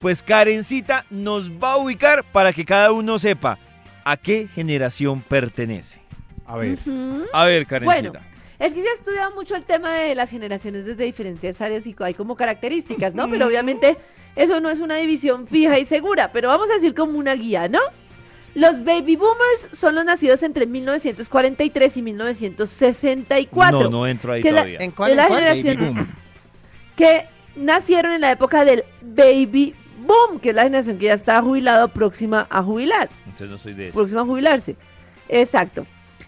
Pues Karencita nos va a ubicar para que cada uno sepa a qué generación pertenece. A ver. A ver, Karencita. Bueno, es que se ha estudiado mucho el tema de las generaciones desde diferentes áreas y hay como características, ¿no? Pero obviamente eso no es una división fija y segura, pero vamos a decir como una guía, ¿no? Los baby boomers son los nacidos entre 1943 y 1964. No, no entro ahí Que la- todavía. ¿En cuál? Es la cuál? generación- Baby boom. que nacieron en la época del baby boom, que es la generación que ya está jubilada o próxima a jubilar, Entonces no soy de eso. próxima a jubilarse. Exacto.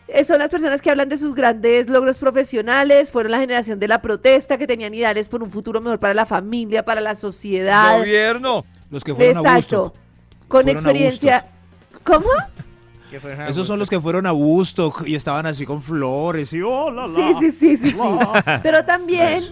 Eh, son las personas que hablan de sus grandes logros profesionales, fueron la generación de la protesta, que tenían ideales por un futuro mejor para la familia, para la sociedad. Gobierno. Los que fueron a Exacto. Con Fueron experiencia. ¿Cómo? Esos son los que fueron a Woodstock y estaban así con flores y oh, la, la. Sí, sí, sí, sí, sí. Pero también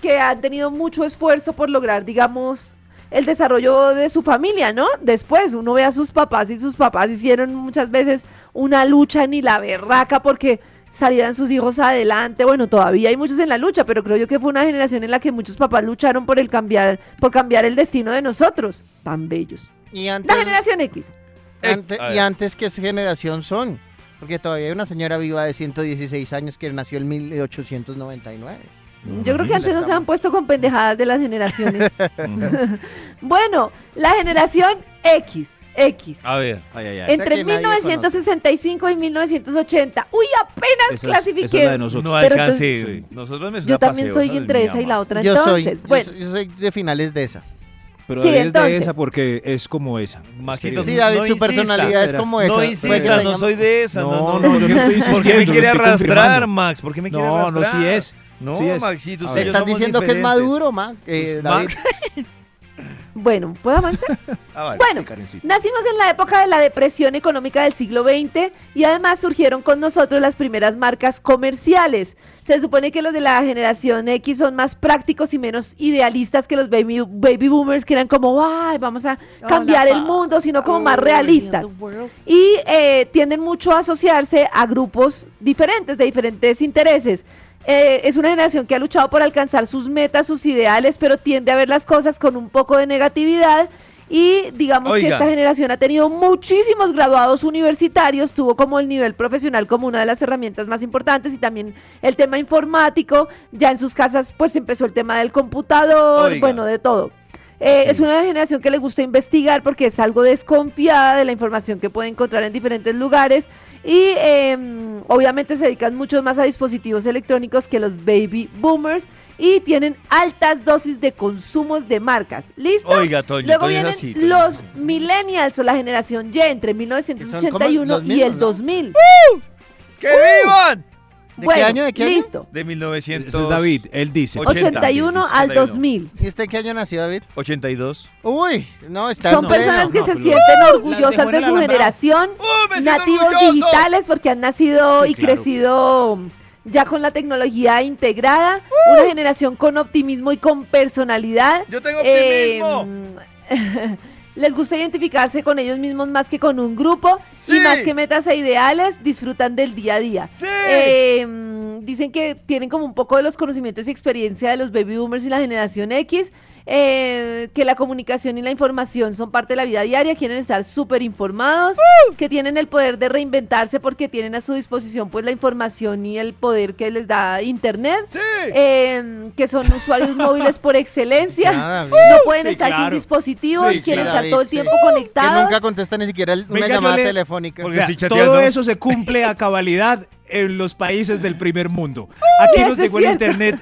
que han tenido mucho esfuerzo por lograr, digamos, el desarrollo de su familia, ¿no? Después uno ve a sus papás y sus papás hicieron muchas veces una lucha ni la berraca porque salieran sus hijos adelante. Bueno, todavía hay muchos en la lucha, pero creo yo que fue una generación en la que muchos papás lucharon por el cambiar, por cambiar el destino de nosotros. Tan bellos. Y La antes, generación X. ante- y antes, ¿qué generación son? Porque todavía hay una señora viva de 116 años que nació en 1899. Yo creo que antes no se han puesto con pendejadas de las generaciones. Bueno, la generación X. X. A ver. Ay, ay, ay. Entre que nadie 1965 y 1980. Uy, apenas Esa es, clasifiqué. esa es la de nosotros. No Pero alcancé. entonces- Nosotros me Yo también paseo, soy entre Mi esa y mamá. la otra. Yo soy, entonces, yo bueno, soy- yo soy de finales de esa. Pero Sí, es de entonces. esa porque es como esa. Maxito, Sí, David, no su insista. personalidad es como esa. No Puede que insista, tenga- no soy de esa. No, No, no, no, ¿por yo qué- no estoy ¿Por qué me insistiendo, quiere estoy arrastrar, confirmando. Max? ¿Por qué me quiere No, no, arrastrar? sí es. No, Sí es. Maxito, usted somos diciendo que es maduro, man. Eh, David. Max. bueno, ¿puedo avanzar? Ah, vale. Bueno, Sí, nacimos en la época de la depresión económica del siglo XX y además surgieron con nosotros las primeras marcas comerciales. Se supone que los de la generación X son más prácticos y menos idealistas que los baby, baby boomers, que eran como, ay, vamos a cambiar el mundo, sino como más realistas. y eh, tienden mucho a asociarse a grupos diferentes, de diferentes intereses. Eh, es una generación que ha luchado por alcanzar sus metas, sus ideales, pero tiende a ver las cosas con un poco de negatividad. Y digamos que esta generación ha tenido muchísimos graduados universitarios, tuvo como el nivel profesional como una de las herramientas más importantes y también el tema informático. Ya en sus casas pues empezó el tema del computador, Oiga. bueno, de todo. Eh, Es una generación que le gusta investigar porque es algo desconfiada de la información que puede encontrar en diferentes lugares y eh, obviamente se dedican mucho más a dispositivos electrónicos que los baby boomers y tienen altas dosis de consumos de marcas. ¿Listo? Oiga, Toño, Luego vienen así, los millennials o la generación Y entre 1981 los y el ¿no? 2000. ¡Que vivan! ¿De bueno, qué año? ¿De qué año? listo. De 1900. Ese es David, él dice. 80. 81 al 81. 2000. ¿Y usted qué año nació, David? 82. Uy, no, está Son personas que no, se sienten orgullosas de su generación, ¡Uh, nativos orgulloso! digitales porque han nacido Sí, y claro. crecido ya con la tecnología integrada, una generación con optimismo y con personalidad. Yo tengo Eh, optimismo. les gusta identificarse con ellos mismos más que con un grupo Sí. y más que metas e ideales, disfrutan del día a día. Sí. Eh, mm, dicen que tienen como un poco de los conocimientos y experiencia de los baby boomers y la generación X, eh, que la comunicación y la información son parte de la vida diaria, quieren estar súper informados, que tienen el poder de reinventarse porque tienen a su disposición pues la información y el poder que les da Internet. Sí. eh, que son usuarios móviles por excelencia, Nada, no pueden Sí, estar sin dispositivos, Sí, sí, quieren estar David, todo el sí. tiempo que conectados. nunca contesta ni siquiera el- una Venga, llamada le- telefónica. Porque todo eso se cumple a cabalidad en los países del primer mundo. Aquí nos llegó el internet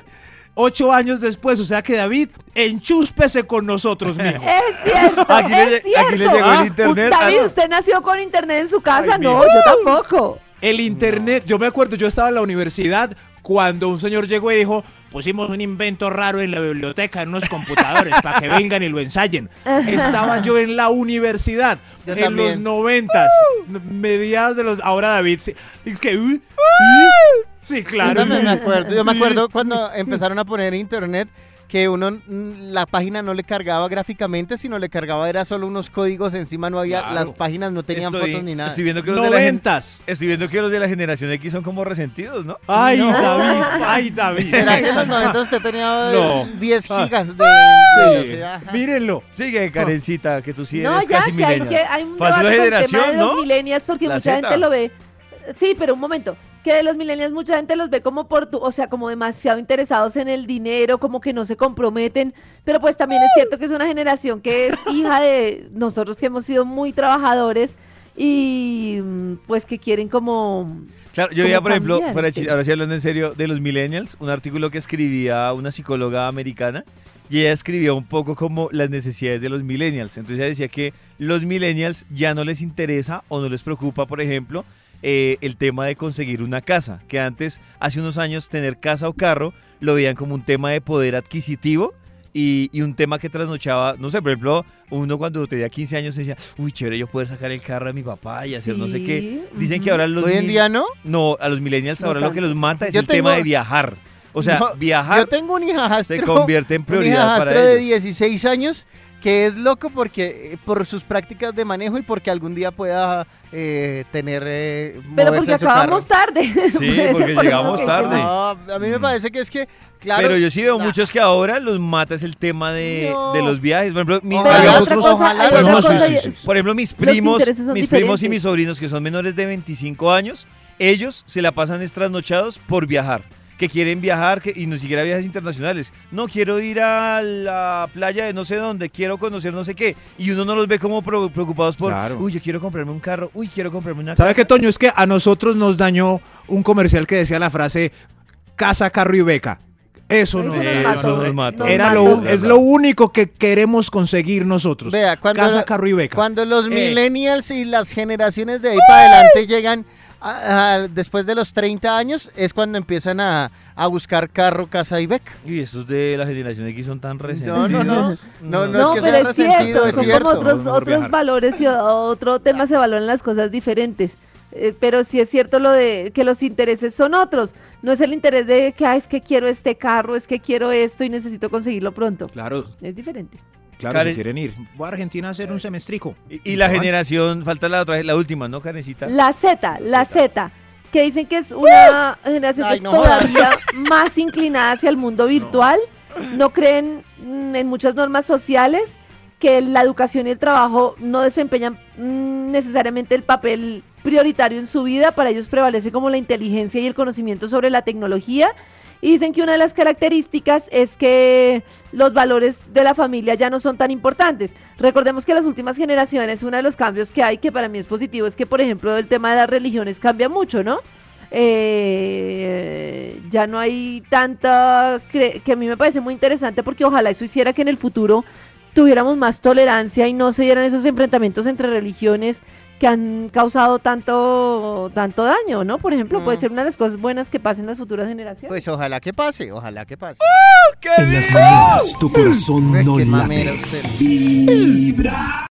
ocho años después, o sea que David, enchúspese con nosotros, mijo. Es cierto, Aquí le- es cierto. aquí le llegó el internet. David, Ah, no. ¿usted nació con internet en su casa? Ay, no, yo tampoco. El internet, yo me acuerdo, yo estaba en la universidad cuando un señor llegó y dijo, pusimos un invento raro en la biblioteca, en unos computadores, para que vengan y lo ensayen. Estaba yo en la universidad, Yo en también. los noventas, mediados de los... Ahora David, sí, es que... uh, uh, sí, Yo claro. también me acuerdo. Yo me acuerdo cuando empezaron a poner internet que uno mm, la página no le cargaba gráficamente, sino le cargaba era solo unos códigos encima, no había Claro. las páginas no tenían Estoy- fotos ni nada. Estoy viendo que los de la. Estoy viendo que los de la generación X son como resentidos, ¿no? Ay, No. David, ay, David. ¿Será que en los 90 usted tenía No. 10 Ah. gigas de, Sí. ajá. Mírenlo. Sigue, Karencita, que tú sí eres no, ya, casi que hay, millennial. que hay un la tema generación, porque La mucha Z. gente lo ve. Sí, pero un momento. Que de los millennials mucha gente los ve como por tu, o sea, como demasiado interesados en el dinero, como que no se comprometen, pero pues también es cierto que es una generación que es hija de nosotros que hemos sido muy trabajadores y mm, pues que quieren como Claro, yo veía, por ejemplo, ahora sí hablando en serio, de los millennials, un artículo que escribía una psicóloga americana y ella escribía un poco como las necesidades de los millennials. Entonces ella decía que los millennials ya no les interesa o no les preocupa, por ejemplo, eh, el tema de conseguir una casa, que antes, hace unos años, tener casa o carro lo veían como un tema de poder adquisitivo y, y un tema que trasnochaba, no sé, por ejemplo, uno cuando tenía 15 años decía, uy, chévere, yo poder sacar el carro de mi papá y hacer no sé qué. Dicen que ahora los Hoy en día no. no, a los millennials No ahora lo que los mata es Yo el tema de viajar. O sea, No, viajar Yo tengo un hijastro. se convierte en un prioridad para hijastro de ellos. 16 años que es loco porque eh, por sus prácticas de manejo y porque algún día pueda eh, tener eh, Pero porque en su acabamos tarde. Ser porque por llegamos tarde. No, a mí me Mm. parece que es que claro. Pero yo sí veo muchos que ahora los mata es el tema de, No. de los viajes. Por ejemplo, mi- Pero Hay hay otros- otra cosa, ojalá hay no, otra no, sí, cosa sí, y- sí, sí. por ejemplo, mis primos, mis primos y mis sobrinos que son menores de 25 años, ellos se la pasan estrasnochados por viajar. Que quieren viajar que, y no siquiera viajes internacionales. No, quiero ir a la playa de no sé dónde, quiero conocer no sé qué. Y uno no los ve como preocupados por, Claro. uy, yo quiero comprarme un carro, uy, quiero comprarme una ¿Sabe casa. qué, Toño? Es que a nosotros nos dañó un comercial que decía la frase casa, carro y beca. Eso no. Era lo, es lo único que queremos conseguir nosotros. Vea, cuando, casa, carro y beca. cuando los Eh. millennials y las generaciones de ahí para adelante llegan a- a- después de los 30 años es cuando empiezan a, a buscar carro, casa y beca. Y estos de la generación X son tan resentidos. No, no, no. No, no, No, es que pero es cierto, es son cierto. como otros, otros valores y otro tema se valoran las cosas diferentes. Eh, pero sí es cierto lo de que los intereses son otros. No es el interés de que "Ay, es que quiero este carro, es que quiero esto y necesito conseguirlo pronto. Claro, Es diferente. Claro, Karen- si quieren ir. Voy a Argentina a hacer un semestrico. Y, y la generación, falta la otra, la última, ¿no, Karencita? La Z, la Z, que dicen que es una generación que Ay, es no todavía más inclinada hacia el mundo virtual. No creen mm, en muchas normas sociales, que la educación y el trabajo no desempeñan mm, necesariamente el papel prioritario en su vida. Para ellos prevalece como la inteligencia y el conocimiento sobre la tecnología. Y dicen que una de las características es que los valores de la familia ya no son tan importantes. Recordemos que las últimas generaciones, uno de los cambios que hay, que para mí es positivo, es que, por ejemplo, el tema de las religiones cambia mucho, ¿no? Eh, ya no hay tanta, cre- que a mí me parece muy interesante porque ojalá eso hiciera que en el futuro tuviéramos más tolerancia y no se dieran esos enfrentamientos entre religiones que han causado tanto, tanto daño, ¿no? Por ejemplo, puede Mm. ser una de las cosas buenas que pasen en las futuras generaciones. Pues ojalá que pase, ojalá que pase. En las mañanas tu corazón no qué late. usted. Vibra.